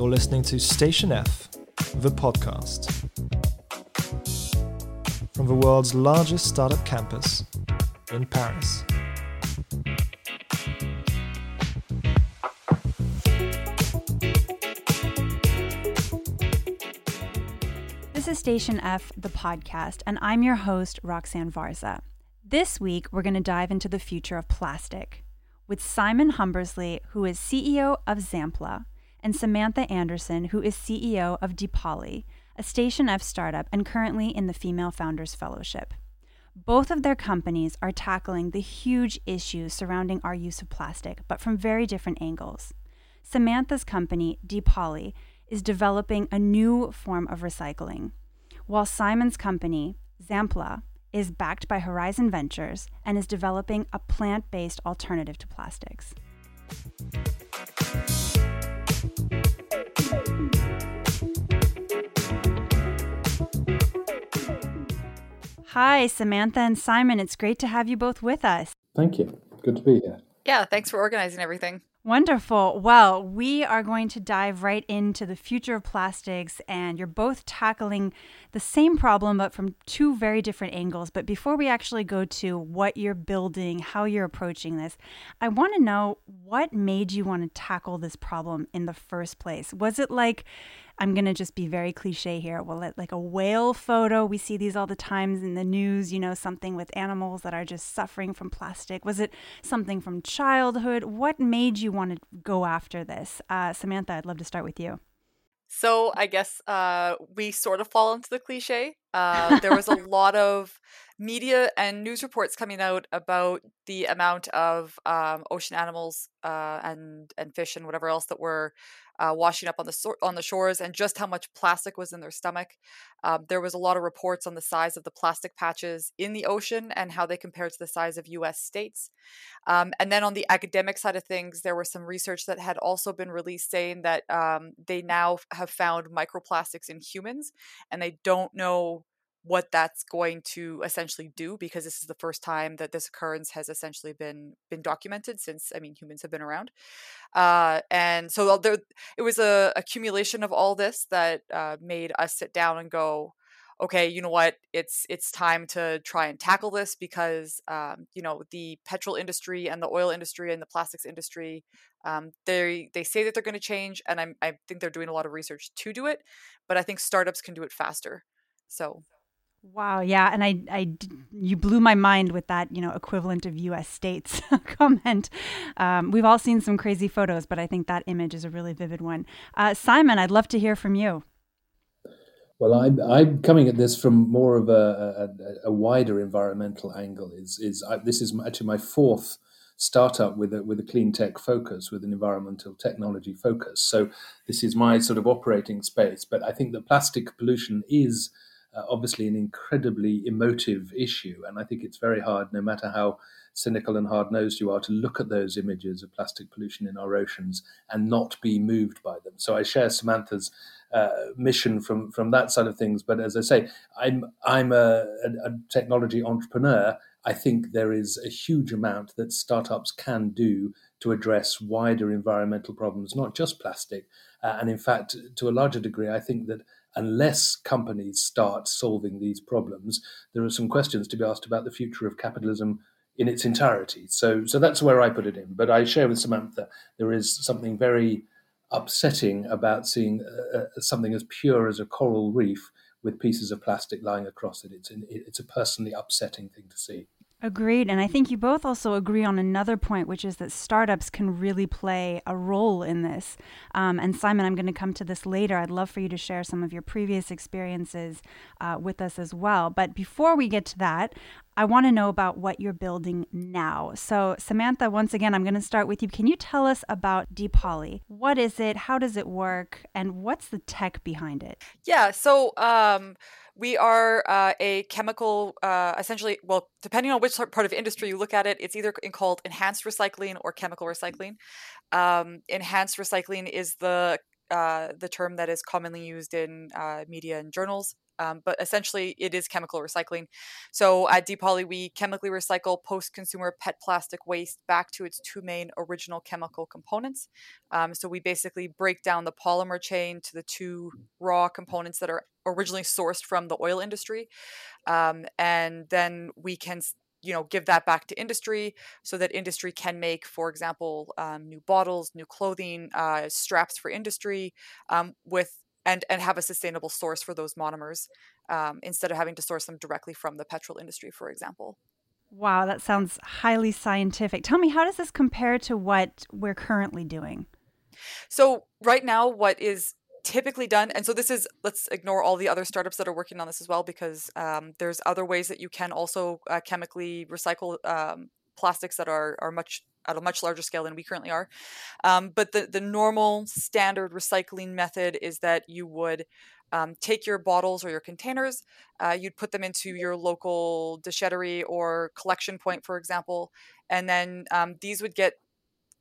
You're listening to Station F, the podcast. From the world's largest startup campus in Paris. This is Station F, the podcast, and I'm your host, Roxanne Varza. This week, we're going to dive into the future of plastic with Simon Hombersley, who is CEO of Xampla, and Samantha Anderson, who is CEO of DePoly, a Station F startup and currently in the Female Founders Fellowship. Both of their companies are tackling the huge issues surrounding our use of plastic, but from very different angles. Samantha's company, DePoly, is developing a new form of recycling, while Simon's company, Xampla, is backed by Horizon Ventures and is developing a plant based alternative to plastics. Hi, Samantha and Simon. It's great to have you both with us. Thank you. Good to be here. Yeah, thanks for organizing everything. Wonderful. Well, we are going to dive right into the future of plastics, and you're both tackling the same problem, but from two very different angles. But before we actually go to what you're building, how you're approaching this, I want to know what made you want to tackle this problem in the first place? Was it like I'm going to just be very cliche here. Well, like a whale photo, we see these all the times in the news, you know, something with animals that are just suffering from plastic. Was it something from childhood? What made you want to go after this? Uh, Samantha, I'd love to start with you. So I guess uh, we sort of fall into the cliche. Uh, there was a lot of media and news reports coming out about the amount of um, ocean animals uh, and and fish and whatever else that were uh, washing up on the so- on the shores, and just how much plastic was in their stomach. Um, there was a lot of reports on the size of the plastic patches in the ocean and how they compared to the size of U.S. states. Um, and then on the academic side of things, there was some research that had also been released saying that um, they now have found microplastics in humans, and they don't know what that's going to essentially do because this is the first time that this occurrence has essentially been been documented since i mean humans have been around. Uh, and so there it was a accumulation of all this that uh, made us sit down and go okay you know what? It's it's time to try and tackle this because um, you know the petrol industry and the oil industry and the plastics industry um, they they say that they're going to change and I'm, i think they're doing a lot of research to do it but i think startups can do it faster. So Wow, yeah, and I, I, you blew my mind with that, you know, equivalent of U.S. states comment. Um, we've all seen some crazy photos, but I think that image is a really vivid one. Uh, Simon, I'd love to hear from you. Well, I'm, I'm coming at this from more of a, a, a wider environmental angle. Is is this is actually my fourth startup with a with a clean tech focus, with an environmental technology focus. So this is my sort of operating space. But I think that plastic pollution is uh, obviously an incredibly emotive issue. And I think it's very hard, no matter how cynical and hard nosed you are, to look at those images of plastic pollution in our oceans and not be moved by them. So I share Samantha's uh, mission from from that side of things. But as I say, I'm I'm a, a, a technology entrepreneur. I think there is a huge amount that startups can do to address wider environmental problems, not just plastic. Uh, and in fact, to a larger degree, I think that unless companies start solving these problems, there are some questions to be asked about the future of capitalism in its entirety. So, so that's where I put it in. But I share with Samantha there is something very upsetting about seeing uh, uh something as pure as a coral reef with pieces of plastic lying across it. It's an, it's a personally upsetting thing to see. Agreed. And I think you both also agree on another point, which is that startups can really play a role in this. Um, and Simon, I'm going to come to this later. I'd love for you to share some of your previous experiences uh, with us as well. But before we get to that, I want to know about what you're building now. So, Samantha, once again, I'm going to start with you. Can you tell us about DePoly? What is it? How does it work? And what's the tech behind it? Yeah. So, um, we are uh, a chemical, uh, essentially, well, depending on which part of industry you look at it, it's either called enhanced recycling or chemical recycling. Um, enhanced recycling is the uh, the term that is commonly used in uh, media and journals. Um, but essentially, it is chemical recycling. So at DePoly, we chemically recycle post consumer PET plastic waste back to its two main original chemical components. Um, so we basically break down the polymer chain to the two raw components that are originally sourced from the oil industry. Um, and then we can you know give that back to industry so that industry can make for example um, new bottles new clothing uh, straps for industry um, with and and have a sustainable source for those monomers um, instead of having to source them directly from the petrol industry for example. Wow that sounds highly scientific. Tell me how does this compare to what we're currently doing? So right now what is typically done and so this is let's ignore all the other startups that are working on this as well because um, there's other ways that you can also uh, chemically recycle um, plastics that are are much at a much larger scale than we currently are. Um, but the the normal standard recycling method is that you would um, take your bottles or your containers, uh, you'd put them into your local déchetterie or collection point, for example, and then um, these would get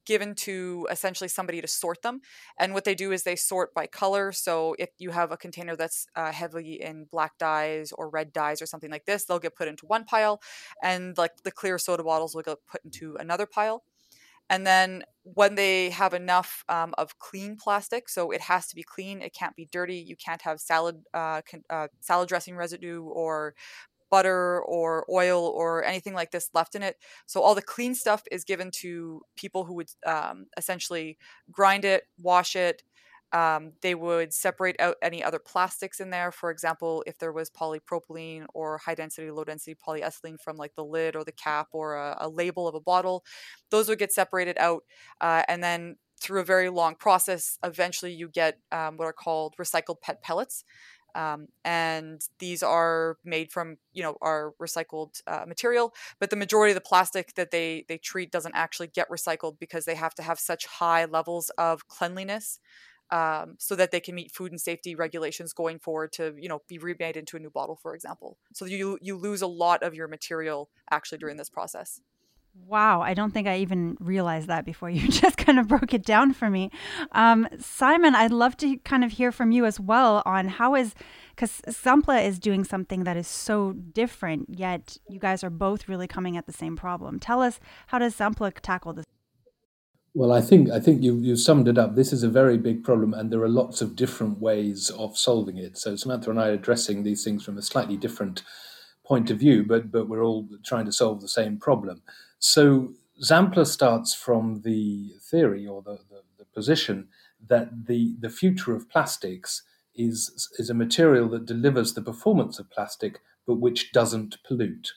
given to essentially somebody to sort them. And what they do is they sort by color. So if you have a container that's uh, heavily in black dyes or red dyes or something like this, they'll get put into one pile, and like the clear soda bottles will get put into another pile. And then when they have enough um, of clean plastic, so it has to be clean, it can't be dirty. You can't have salad uh, con- uh, salad dressing residue or butter or oil or anything like this left in it. So all the clean stuff is given to people who would um, essentially grind it, wash it. Um, they would separate out any other plastics in there. For example, if there was polypropylene or high density, low density polyethylene from like the lid or the cap or a, a label of a bottle, those would get separated out. Uh, and then through a very long process, eventually you get um, what are called recycled PET pellets. Um, and these are made from you know our recycled uh, material but the majority of the plastic that they they treat doesn't actually get recycled because they have to have such high levels of cleanliness um, so that they can meet food and safety regulations going forward to you know be remade into a new bottle for example. So you you lose a lot of your material actually during this process Wow, I don't think I even realized that before you just kind of broke it down for me. Um, Simon, I'd love to kind of hear from you as well on how is, because Xampla is doing something that is so different, yet you guys are both really coming at the same problem. Tell us, how does Xampla tackle this? Well, I think I think you you summed it up. This is a very big problem, and there are lots of different ways of solving it. So Samantha and I are addressing these things from a slightly different point of view, but but we're all trying to solve the same problem. So Xampla starts from the theory or the, the, the, position that the, the future of plastics is, is a material that delivers the performance of plastic, but which doesn't pollute.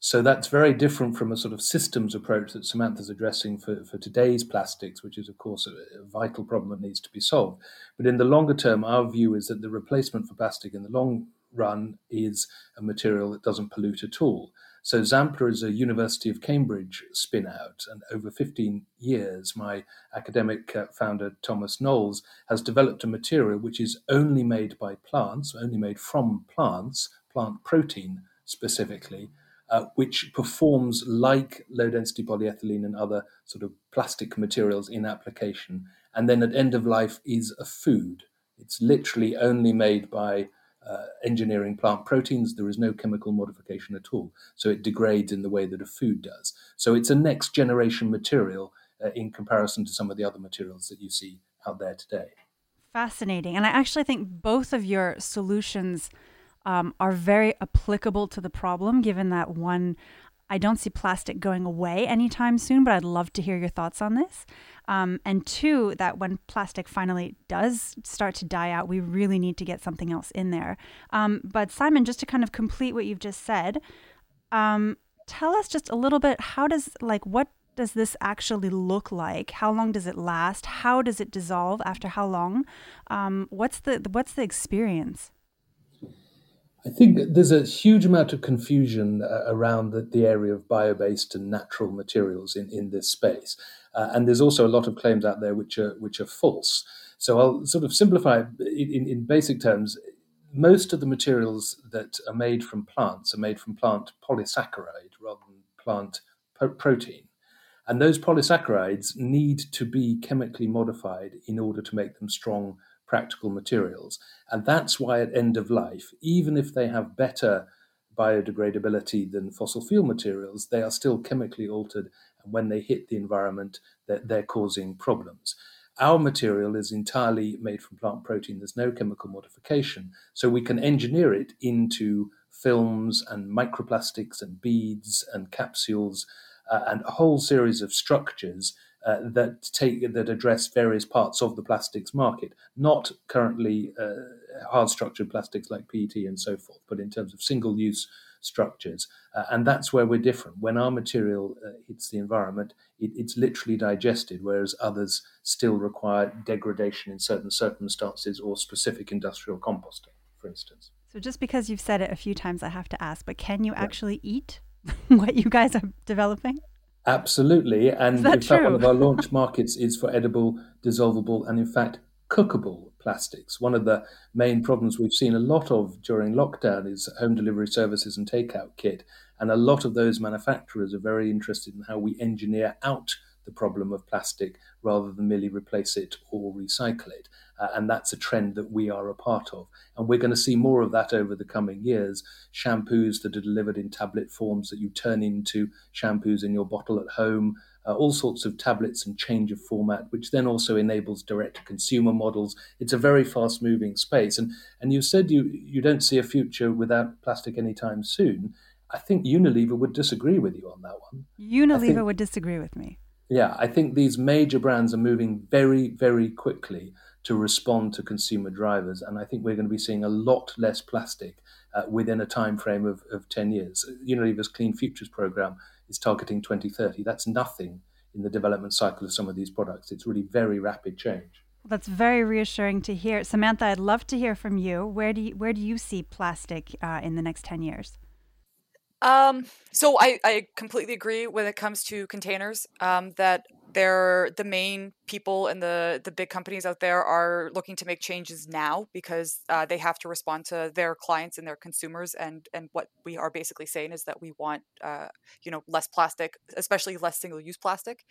So that's very different from a sort of systems approach that Samantha's addressing for, for today's plastics, which is, of course, a, a, vital problem that needs to be solved. But in the longer term, our view is that the replacement for plastic in the long run is a material that doesn't pollute at all. So Xampla is a University of Cambridge spin out, and over 15 years, my academic uh, founder Tuomas Knowles has developed a material which is only made by plants, only made from plants, plant protein specifically, uh, which performs like low density polyethylene and other sort of plastic materials in application, and then at end of life is a food. It's literally only made by uh, engineering plant proteins, there is no chemical modification at all. So it degrades in the way that a food does. So it's a next generation material uh, in comparison to some of the other materials that you see out there today. Fascinating. And I actually think both of your solutions um, are very applicable to the problem, given that one I don't see plastic going away anytime soon, but I'd love to hear your thoughts on this. Um, and two, that when plastic finally does start to die out, we really need to get something else in there. Um, but Simon, just to kind of complete what you've just said, um, tell us just a little bit how does, like, what does this actually look like? How long does it last? How does it dissolve after how long? Um, what's the what's the experience? I think there's a huge amount of confusion uh, around the, the, area of bio based and natural materials in, in this space. Uh, and there's also a lot of claims out there which are, which are false. So I'll sort of simplify in, in basic terms. Most of the materials that are made from plants are made from plant polysaccharide rather than plant po- protein. And those polysaccharides need to be chemically modified in order to make them strong, practical materials. And that's why, at end of life, even if they have better biodegradability than fossil fuel materials, they are still chemically altered. And when they hit the environment, they're, they're causing problems. Our material is entirely made from plant protein. There's no chemical modification. So we can engineer it into films and microplastics and beads and capsules uh, and a whole series of structures uh, that take that address various parts of the plastics market, not currently uh, hard structured plastics like PET and so forth, but in terms of single use structures. Uh, and that's where we're different. When our material uh, hits the environment, it, it's literally digested, whereas others still require degradation in certain circumstances or specific industrial composting, for instance. So, just because you've said it a few times, I have to ask, but can you yeah. actually eat what you guys are developing? Absolutely. And in fact, one of our launch markets is for edible, dissolvable, and in fact, cookable plastics. One of the main problems we've seen a lot of during lockdown is home delivery services and takeout kit. And a lot of those manufacturers are very interested in how we engineer out the problem of plastic rather than merely replace it or recycle it. Uh, and that's a trend that we are a part of. And we're going to see more of that over the coming years. Shampoos that are delivered in tablet forms that you turn into shampoos in your bottle at home, uh, all sorts of tablets and change of format, which then also enables direct to consumer models. It's a very fast moving space. And, and you said you, you don't see a future without plastic anytime soon. I think Unilever would disagree with you on that one. Unilever think, would disagree with me. Yeah, I think these major brands are moving very, very quickly to respond to consumer drivers, and I think we're going to be seeing a lot less plastic uh, within a time frame of, of 10 years. Unilever's Clean Futures program is targeting 2030. That's nothing in the development cycle of some of these products. It's really very rapid change. That's very reassuring to hear. Samantha, I'd love to hear from you. Where do you, where do you see plastic uh, in the next 10 years? Um, so I, I completely agree when it comes to containers um, that they're the main people and the the big companies out there are looking to make changes now because uh, they have to respond to their clients and their consumers and and what we are basically saying is that we want uh, you know less plastic especially less single use plastic.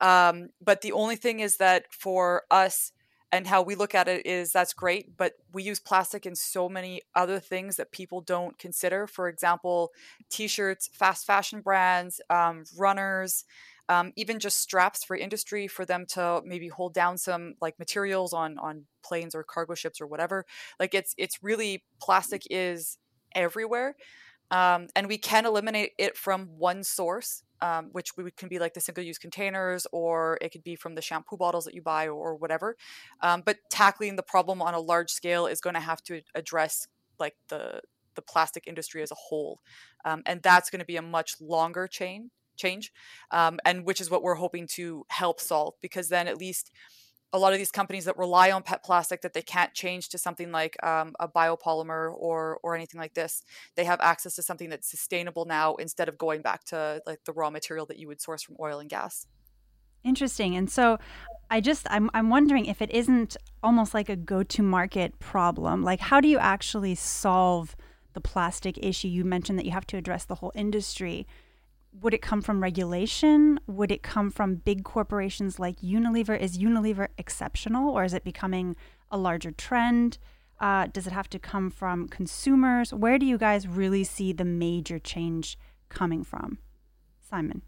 Um, but the only thing is that for us and how we look at it is that's great but we use plastic in so many other things that people don't consider. For example t-shirts fast fashion brands um, runners um, even just straps for industry for them to maybe hold down some like materials on on planes or cargo ships or whatever like it's it's really plastic is everywhere um, and we can eliminate it from one source um, which we can be like the single use containers, or it could be from the shampoo bottles that you buy or, or whatever. Um, but tackling the problem on a large scale is going to have to address like the the plastic industry as a whole, um, and that's going to be a much longer chain change, um, and which is what we're hoping to help solve because then at least a lot of these companies that rely on PET plastic that they can't change to something like um, a biopolymer or or anything like this, they have access to something that's sustainable now instead of going back to like the raw material that you would source from oil and gas. Interesting. And so I just I'm I'm wondering if it isn't almost like a go-to-market problem. Like how do you actually solve the plastic issue? You mentioned that you have to address the whole industry would it come from regulation? Would it come from big corporations like Unilever? Is Unilever exceptional or is it becoming a larger trend? Uh, does it have to come from consumers? Where do you guys really see the major change coming from? Simon.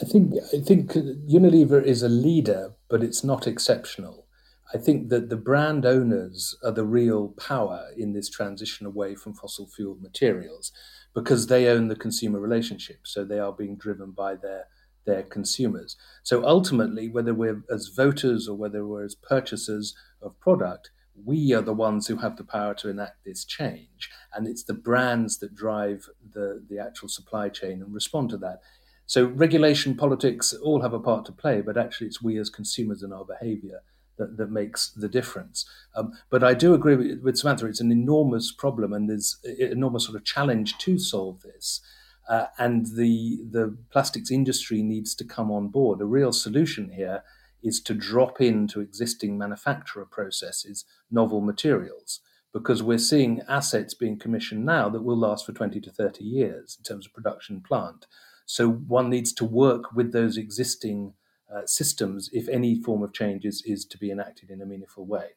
I think I think Unilever is a leader, but it's not exceptional. I think that the brand owners are the real power in this transition away from fossil fuel materials because they own the consumer relationship. So they are being driven by their their consumers. So ultimately, whether we're as voters or whether we're as purchasers of product, we are the ones who have the power to enact this change. And it's the brands that drive the, the actual supply chain and respond to that. So regulation, politics all have a part to play, but actually it's we as consumers and our behavior that, that makes the difference. Um, but I do agree with, with, Samantha, it's an enormous problem and there's an enormous sort of challenge to solve this. Uh, and the, the plastics industry needs to come on board. A real solution here is to drop into existing manufacturer processes novel materials because we're seeing assets being commissioned now that will last for 20 to 30 years in terms of production plant. So one needs to work with those existing uh, systems if any form of change is, is to be enacted in a meaningful way.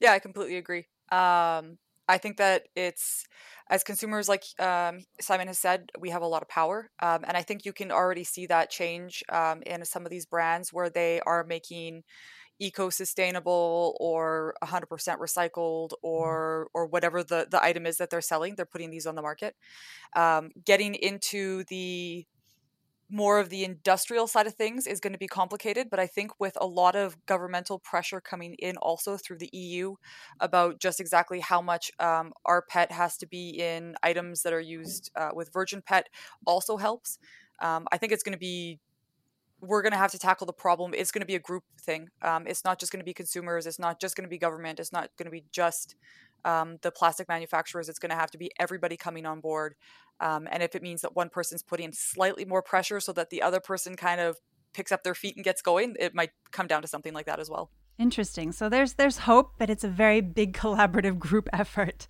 Yeah, I completely agree. Um, I think that it's as consumers, like um, Simon has said, we have a lot of power, um, and I think you can already see that change um, in some of these brands where they are making eco-sustainable or 100% recycled mm-hmm. or or whatever the the item is that they're selling they're putting these on the market um, getting into the more of the industrial side of things is going to be complicated, but I think with a lot of governmental pressure coming in also through the EU about just exactly how much um, pet has to be in items that are used uh, with virgin PET also helps. Um, I think it's going to be we're going to have to tackle the problem. It's going to be a group thing. Um, it's not just going to be consumers. It's not just going to be government. It's not going to be just um, the plastic manufacturers. It's going to have to be everybody coming on board. Um, and if it means that one person's putting slightly more pressure so that the other person kind of picks up their feet and gets going, it might come down to something like that as well. Interesting. So there's there's hope, but it's a very big collaborative group effort.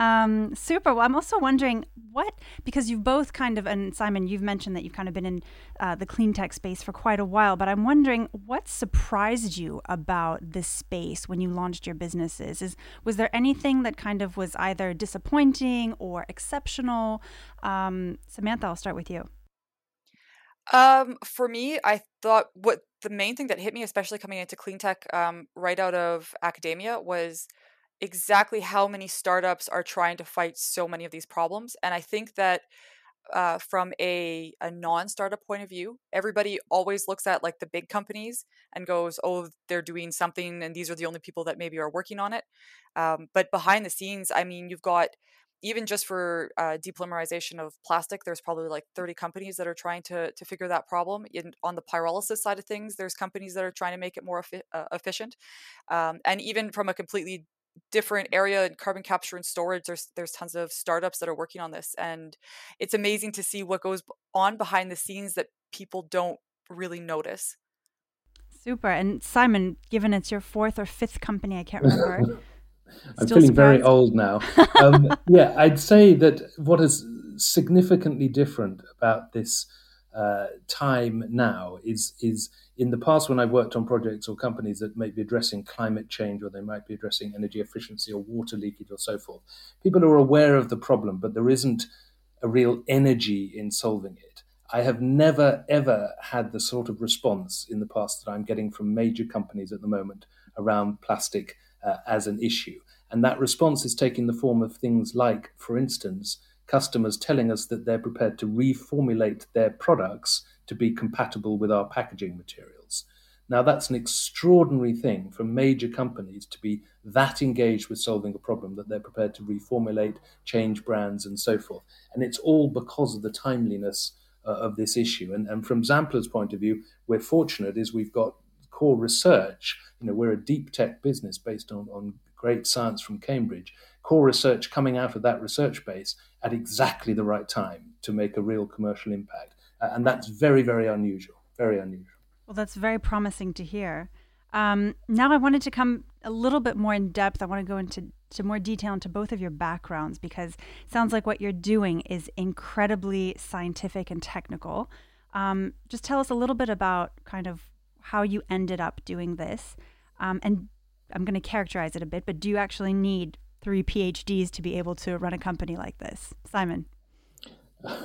Um, super. Well, I'm also wondering what because you've both kind of and Simon, you've mentioned that you've kind of been in uh, the clean tech space for quite a while, but I'm wondering what surprised you about this space when you launched your businesses. Is was there anything that kind of was either disappointing or exceptional? Um, Samantha, I'll start with you. Um, for me, I thought what the main thing that hit me, especially coming into clean tech um, right out of academia, was exactly how many startups are trying to fight so many of these problems. And I think that uh, from a, a non-startup point of view everybody always looks at like the big companies and goes oh they're doing something and these are the only people that maybe are working on it um, but behind the scenes i mean you've got even just for uh, depolymerization of plastic, there's probably like 30 companies that are trying to to figure that problem. In, on the pyrolysis side of things, there's companies that are trying to make it more efi- uh, efficient. Um, and even from a completely different area in carbon capture and storage, there's there's tons of startups that are working on this, and it's amazing to see what goes on behind the scenes that people don't really notice. Super. And Simon, given it's your fourth or fifth company, I can't remember. I'm feeling surprised. very old now. Um, yeah, I'd say that what is significantly different about this uh, time now is is in the past when I've worked on projects or companies that might be addressing climate change or they might be addressing energy efficiency or water leakage or so forth. People are aware of the problem, but there isn't a real energy in solving it. I have never ever had the sort of response in the past that I'm getting from major companies at the moment around plastic uh, as an issue. And that response is taking the form of things like, for instance, customers telling us that they're prepared to reformulate their products to be compatible with our packaging materials. Now, that's an extraordinary thing for major companies to be that engaged with solving a problem that they're prepared to reformulate, change brands, and so forth. And it's all because of the timeliness uh, of this issue. And, and from Xampla's point of view, we're fortunate is we've got core research. You know, we're a deep tech business based on, on great science from Cambridge. Core research coming out of that research base at exactly the right time to make a real commercial impact. And that's very, very unusual. Very unusual. Well, that's very promising to hear. Um, now, I wanted to come a little bit more in depth. I want to go into to more detail into both of your backgrounds because sounds like what you're doing is incredibly scientific and technical. Um, just tell us a little bit about kind of how you ended up doing this. Um, and I'm going to characterize it a bit, but do you actually need three PhDs to be able to run a company like this? Simon.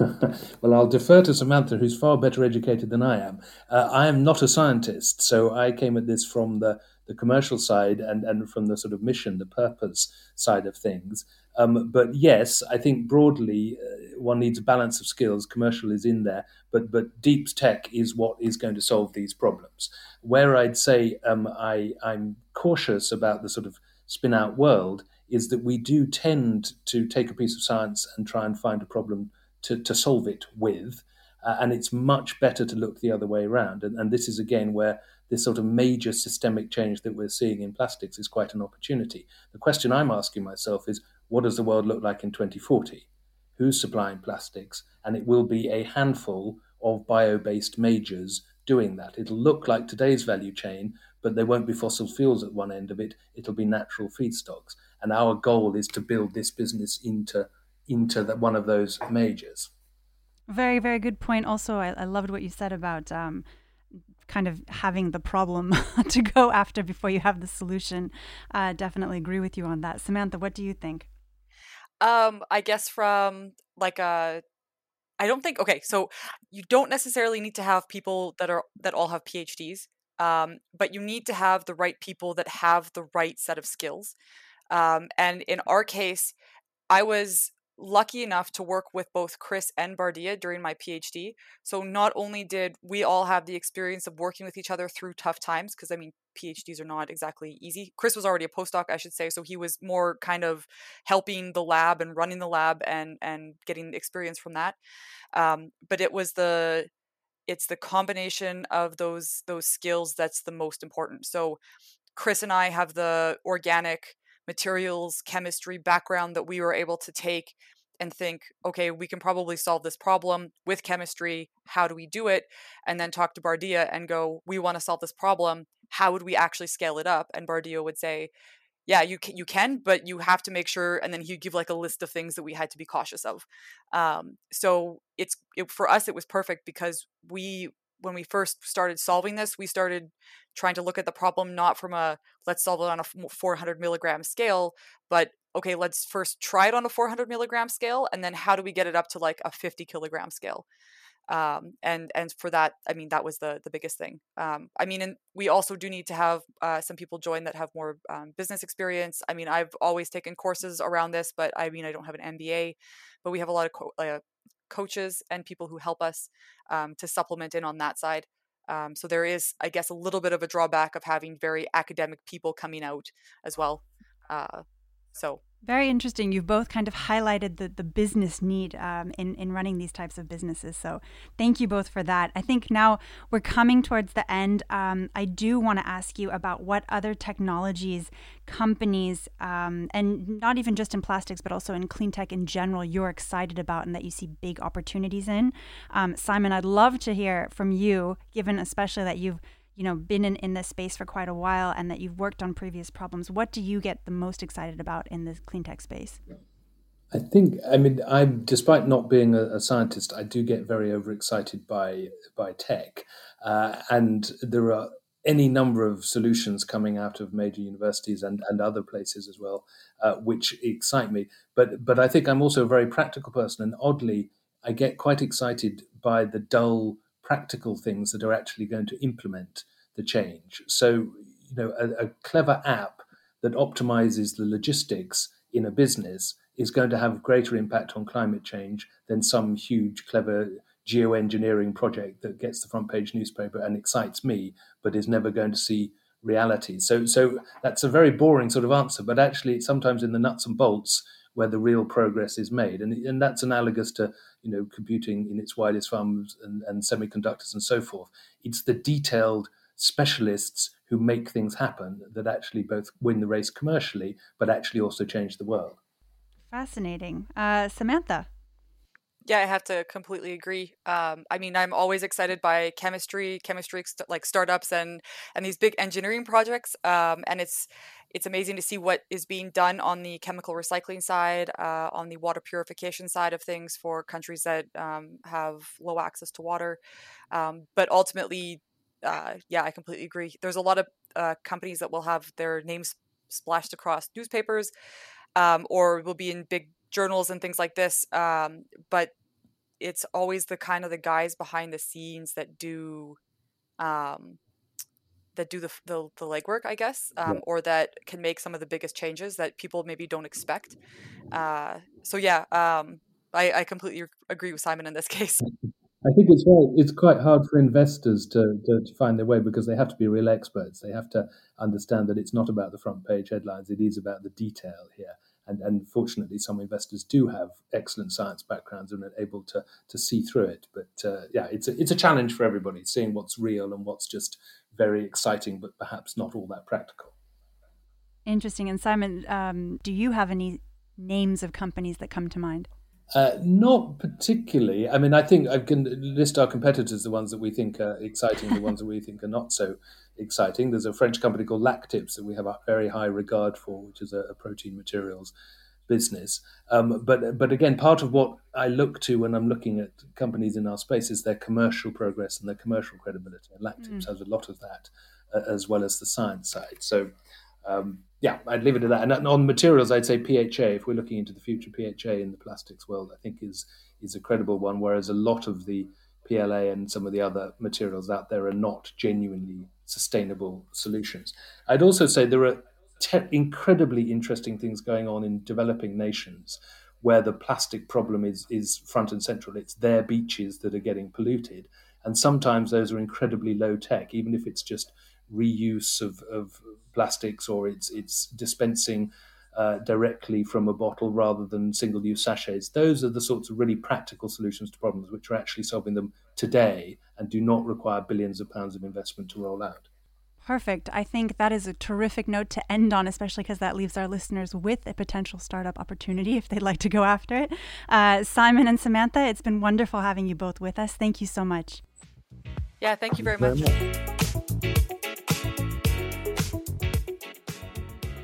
well, I'll defer to Samantha, who's far better educated than I am. Uh, I am not a scientist, so I came at this from the, the commercial side and, and from the sort of mission, the purpose side of things. Um, but yes, I think broadly one needs a balance of skills. Commercial is in there, but but deep tech is what is going to solve these problems. Where I'd say um, I I'm cautious about the sort of spin out world is that we do tend to take a piece of science and try and find a problem to, to solve it with. Uh, and it's much better to look the other way around. And, and this is again where this sort of major systemic change that we're seeing in plastics is quite an opportunity. The question I'm asking myself is what does the world look like in 2040? Who's supplying plastics? And it will be a handful of bio based majors doing that. It'll look like today's value chain, but there won't be fossil fuels at one end of it. It'll be natural feedstocks. And our goal is to build this business into into the, one of those majors. Very, very good point. Also, I, I loved what you said about um, kind of having the problem to go after before you have the solution. Uh, definitely agree with you on that. Samantha, what do you think? Um, I guess from like a I don't think okay, so you don't necessarily need to have people that are that all have PhDs. Um, but you need to have the right people that have the right set of skills. Um, and in our case, I was lucky enough to work with both Chris and Bardia during my PhD. So not only did we all have the experience of working with each other through tough times, because I mean, PhDs are not exactly easy. Chris was already a postdoc, I should say, so he was more kind of helping the lab and running the lab and and getting experience from that. Um, but it was the it's the combination of those those skills that's the most important. So Chris and I have the organic materials chemistry background that we were able to take and think, okay, we can probably solve this problem with chemistry. How do we do it? And then talk to Bardia and go, we want to solve this problem. How would we actually scale it up? And Bardia would say, yeah, you can, you can, but you have to make sure. And then he'd give like a list of things that we had to be cautious of. Um, so it's it, for us, it was perfect because we when we first started solving this, we started trying to look at the problem not from a let's solve it on a 400 milligram scale, but okay, let's first try it on a 400 milligram scale, and then how do we get it up to like a 50 kilogram scale? Um, and and for that, I mean, that was the the biggest thing. Um, I mean, and we also do need to have uh, some people join that have more um, business experience. I mean, I've always taken courses around this, but I mean, I don't have an MBA, but we have a lot of co- uh, coaches and people who help us um, to supplement in on that side. Um, so there is, I guess, a little bit of a drawback of having very academic people coming out as well. Uh, so very interesting. You've both kind of highlighted the, the business need um, in, in running these types of businesses. So thank you both for that. I think now we're coming towards the end. Um, I do want to ask you about what other technologies, companies, um, and not even just in plastics, but also in clean tech in general, you're excited about and that you see big opportunities in. Um, Simon, I'd love to hear from you, given especially that you've you know been in, in this space for quite a while and that you've worked on previous problems what do you get the most excited about in the clean tech space? I think i mean i despite not being a, a scientist i do get very overexcited by by tech. Uh, and there are any number of solutions coming out of major universities and, and other places as well, uh, which excite me. But but I think I'm also a very practical person, and oddly, I get quite excited by the dull practical things that are actually going to implement the change. So, you know, a, a clever app that optimizes the logistics in a business is going to have greater impact on climate change than some huge, clever geoengineering project that gets the front page newspaper and excites me, but is never going to see reality. So, so that's a very boring sort of answer, but actually, sometimes in the nuts and bolts where the real progress is made, and and that's analogous to you know computing in its widest forms and, and semiconductors and so forth. It's the detailed specialists who make things happen that actually both win the race commercially, but actually also change the world. Fascinating, uh, Samantha. Yeah, I have to completely agree. Um, I mean, I'm always excited by chemistry, chemistry like startups and and these big engineering projects. Um, and it's it's amazing to see what is being done on the chemical recycling side, uh, on the water purification side of things for countries that um, have low access to water. Um, but ultimately, uh, yeah, I completely agree. There's a lot of uh, companies that will have their names splashed across newspapers um, or will be in big journals and things like this. Um, but it's always the kind of the guys behind the scenes that do um, that do the the, the legwork, I guess, um, yeah. or that can make some of the biggest changes that people maybe don't expect. Uh, so yeah, um, I, I completely agree with Simon in this case. I think it's right. It's quite hard for investors to, to, to, find their way because they have to be real experts. They have to understand that it's not about the front page headlines. It is about the detail here. And, and fortunately, some investors do have excellent science backgrounds and are able to, to see through it. But uh, yeah, it's a, it's a challenge for everybody, seeing what's real and what's just very exciting, but perhaps not all that practical. Interesting. And Simon, um, do you have any names of companies that come to mind? Uh, not particularly. I mean, I think I can list our competitors, the ones that we think are exciting, the ones that we think are not so exciting. There's a French company called Lactips that we have a very high regard for, which is a, a protein materials business. Um, but but again, part of what I look to when I'm looking at companies in our space is their commercial progress and their commercial credibility. And Lactips mm. has a lot of that, uh, as well as the science side. So. Um, yeah, I'd leave it at that. And on materials, I'd say PHA. If we're looking into the future, PHA in the plastics world, I think is is a credible one. Whereas a lot of the PLA and some of the other materials out there are not genuinely sustainable solutions. I'd also say there are te- incredibly interesting things going on in developing nations where the plastic problem is is front and central. It's their beaches that are getting polluted, and sometimes those are incredibly low tech, even if it's just reuse of, of plastics or it's it's dispensing uh, directly from a bottle rather than single use sachets. Those are the sorts of really practical solutions to problems which are actually solving them today and do not require billions of pounds of investment to roll out. Perfect. I think that is a terrific note to end on, especially because that leaves our listeners with a potential startup opportunity if they'd like to go after it. Uh, Simon and Samantha, it's been wonderful having you both with us. Thank you so much. Yeah, thank you very much.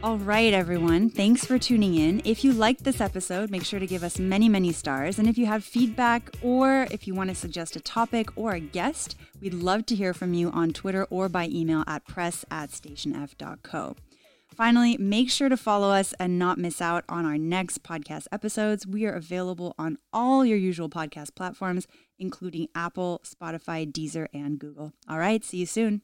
All right, everyone. Thanks for tuning in. If you liked this episode, make sure to give us many, many stars. And if you have feedback or if you want to suggest a topic or a guest, we'd love to hear from you on Twitter or by email at press at stationf.co. Finally, make sure to follow us and not miss out on our next podcast episodes. We are available on all your usual podcast platforms, including Apple, Spotify, Deezer, and Google. All right, see you soon.